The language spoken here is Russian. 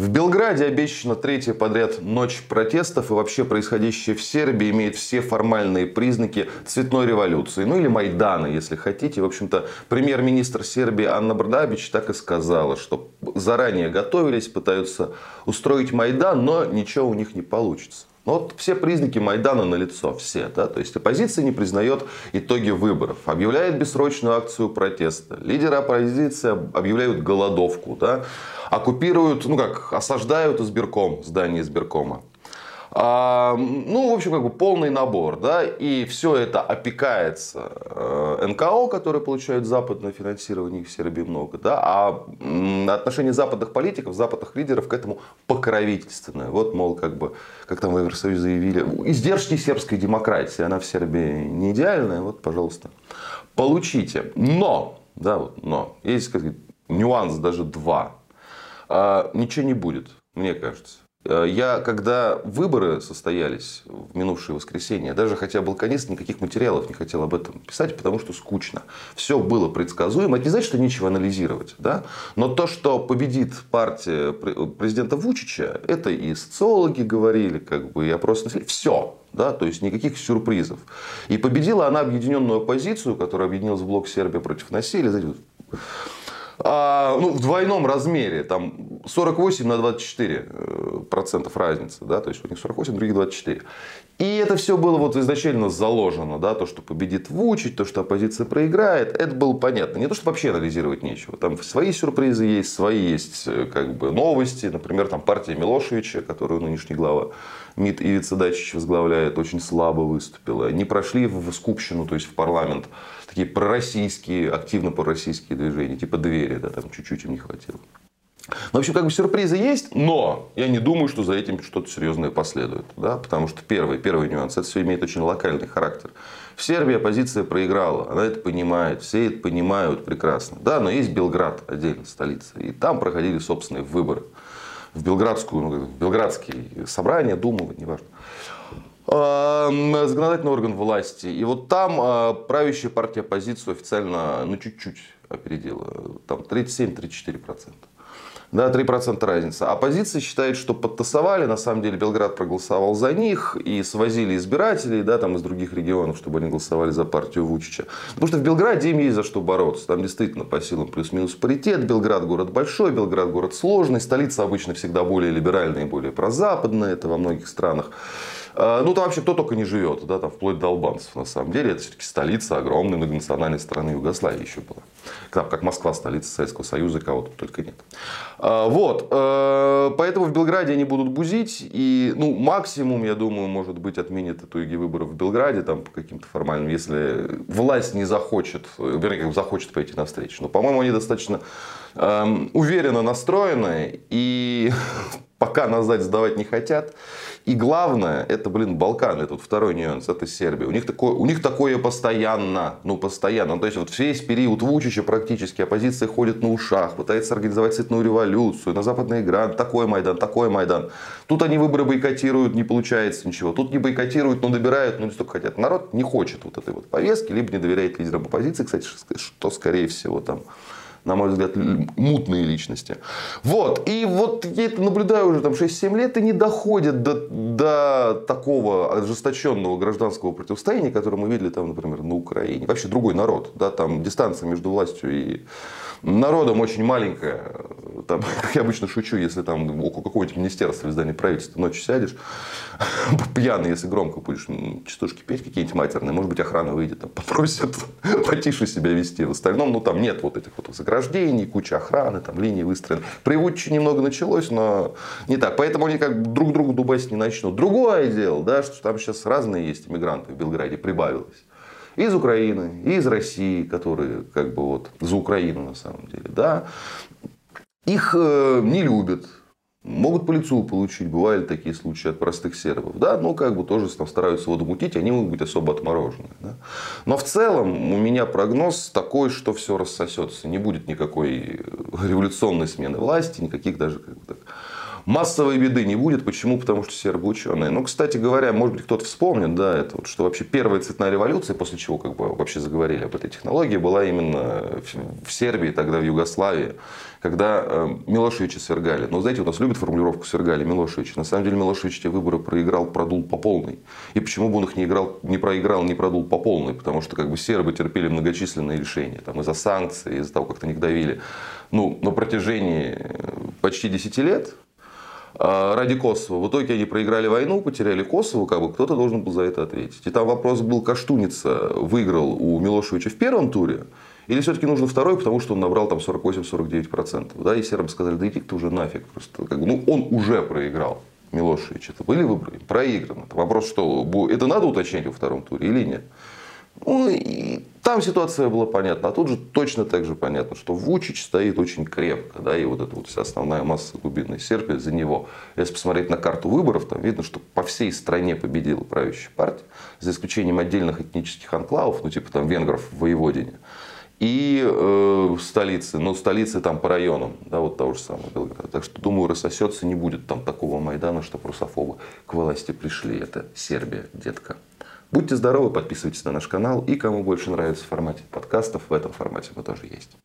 В Белграде обещана третья подряд ночь протестов и вообще происходящее в Сербии имеет все формальные признаки цветной революции. Ну или Майдана, если хотите. В общем-то, премьер-министр Сербии Анна Брдабич так и сказала, что заранее готовились, пытаются устроить Майдан, но ничего у них не получится. Ну, вот все признаки Майдана на лицо, все. Да? То есть оппозиция не признает итоги выборов, объявляет бессрочную акцию протеста. Лидеры оппозиции объявляют голодовку. Да? оккупируют, ну как, осаждают избирком, здание избиркома. А, ну, в общем, как бы полный набор, да, и все это опекается э, НКО, которые получают западное финансирование, их в Сербии много, да, а отношение западных политиков, западных лидеров к этому покровительственное. Вот, мол, как бы, как там в Евросоюзе заявили, издержки сербской демократии, она в Сербии не идеальная, вот, пожалуйста, получите. Но, да, вот, но, есть, как нюанс даже два. А, ничего не будет, мне кажется. А, я, когда выборы состоялись в минувшее воскресенье, даже хотя был конец, никаких материалов не хотел об этом писать, потому что скучно. Все было предсказуемо. Это не значит, что нечего анализировать. Да? Но то, что победит партия президента Вучича, это и социологи говорили, как бы, и опросы населения. Все. Да, то есть никаких сюрпризов. И победила она объединенную оппозицию, которая объединилась в блок Сербия против насилия. А, ну, в двойном размере, там 48 на 24 э, процентов разница, да, то есть у них 48, других 24. И это все было вот изначально заложено, да, то, что победит Вучить, то, что оппозиция проиграет, это было понятно. Не то, что вообще анализировать нечего. Там свои сюрпризы есть, свои есть э, как бы новости. Например, там партия Милошевича, которую нынешний глава МИД Ивица Дачич возглавляет, очень слабо выступила. Не прошли в Скупщину, то есть в парламент, такие пророссийские, активно пророссийские движения, типа двери, да, там чуть-чуть им не хватило. Ну, в общем, как бы сюрпризы есть, но я не думаю, что за этим что-то серьезное последует. Да? Потому что первый, первый нюанс, это все имеет очень локальный характер. В Сербии оппозиция проиграла, она это понимает, все это понимают прекрасно. Да, но есть Белград, отдельно столица, и там проходили собственные выборы. В белградскую, ну, белградские собрания, думы, неважно законодательный орган власти. И вот там а, правящая партия оппозицию официально ну, чуть-чуть опередила. Там 37-34%. Да, 3% разница. Оппозиция считает, что подтасовали. На самом деле Белград проголосовал за них и свозили избирателей да, там, из других регионов, чтобы они голосовали за партию Вучича. Потому что в Белграде им есть за что бороться. Там действительно по силам плюс-минус паритет. Белград город большой, Белград город сложный. Столица обычно всегда более либеральная и более прозападная. Это во многих странах. А, ну, там вообще кто только не живет, да, там вплоть до албанцев, на самом деле. Это все-таки столица огромной многонациональной страны Югославии еще была. Там, как Москва, столица Советского Союза, кого-то только нет. А, вот. Э, поэтому в Белграде они будут бузить. И, ну, максимум, я думаю, может быть, отменят итоги выборов в Белграде, там, по каким-то формальным, если власть не захочет, вернее, как захочет пойти навстречу. Но, по-моему, они достаточно эм, уверенно настроены. И пока назад сдавать не хотят. И главное, это, блин, Балканы, тут второй нюанс, это Сербия. У них такое, у них такое постоянно, ну, постоянно. То есть, вот весь период Вучича практически оппозиция ходит на ушах, пытается организовать цветную революцию, на западный грант, такой Майдан, такой Майдан. Тут они выборы бойкотируют, не получается ничего. Тут не бойкотируют, но добирают, но не столько хотят. Народ не хочет вот этой вот повестки, либо не доверяет лидерам оппозиции, кстати, что, скорее всего, там на мой взгляд, мутные личности. Вот. И вот я это наблюдаю уже там 6-7 лет и не доходит до, до такого ожесточенного гражданского противостояния, которое мы видели там, например, на Украине. Вообще другой народ. Да, там дистанция между властью и народом очень маленькая. Там, как я обычно шучу, если там около какого-нибудь министерства или здания правительства ночью сядешь, пьяный, если громко будешь частушки петь какие-нибудь матерные, может быть, охрана выйдет, там, попросят потише себя вести. В остальном, ну, там нет вот этих вот заграждений, куча охраны, там, линии выстроены. При Вучиче немного началось, но не так. Поэтому они как друг другу дубасить не начнут. Другое дело, да, что там сейчас разные есть иммигранты в Белграде, прибавилось из Украины, из России, которые как бы вот за Украину на самом деле, да, их э, не любят, Могут по лицу получить, бывали такие случаи от простых сербов. Да, ну как бы тоже там стараются воду мутить, они могут быть особо отморожены. Да? Но в целом у меня прогноз такой, что все рассосется. Не будет никакой революционной смены власти, никаких даже как бы, так, Массовой беды не будет. Почему? Потому что сербы ученые. Ну, кстати говоря, может быть, кто-то вспомнит, да, это вот, что вообще первая цветная революция, после чего как бы вообще заговорили об этой технологии, была именно в Сербии, тогда в Югославии, когда э, Милошевича свергали. Но знаете, у нас любят формулировку свергали Милошевича. На самом деле Милошевич те выборы проиграл, продул по полной. И почему бы он их не, играл, не проиграл, не продул по полной? Потому что как бы сербы терпели многочисленные решения. Там, из-за санкций, из-за того, как-то них давили. Ну, на протяжении почти 10 лет ради Косово. В итоге они проиграли войну, потеряли Косово, как бы кто-то должен был за это ответить. И там вопрос был, Каштуница выиграл у Милошевича в первом туре, или все-таки нужно второй, потому что он набрал там 48-49%. Да, и сербы сказали, да иди ты уже нафиг. Просто, как бы, ну, он уже проиграл. Милошевич. Это были выборы? Проиграно. Вопрос, что это надо уточнять во втором туре или нет? Ну, и там ситуация была понятна. А тут же точно так же понятно, что Вучич стоит очень крепко. Да, и вот эта вот вся основная масса глубинной Сербии за него. Если посмотреть на карту выборов, там видно, что по всей стране победила правящая партия. За исключением отдельных этнических анклавов, ну типа там венгров в Воеводине. И э, столицы, но столицы там по районам, да, вот того же самого Белграда. Так что, думаю, рассосется, не будет там такого Майдана, что русофобы к власти пришли. Это Сербия, детка. Будьте здоровы, подписывайтесь на наш канал. И кому больше нравится в формате подкастов, в этом формате мы тоже есть.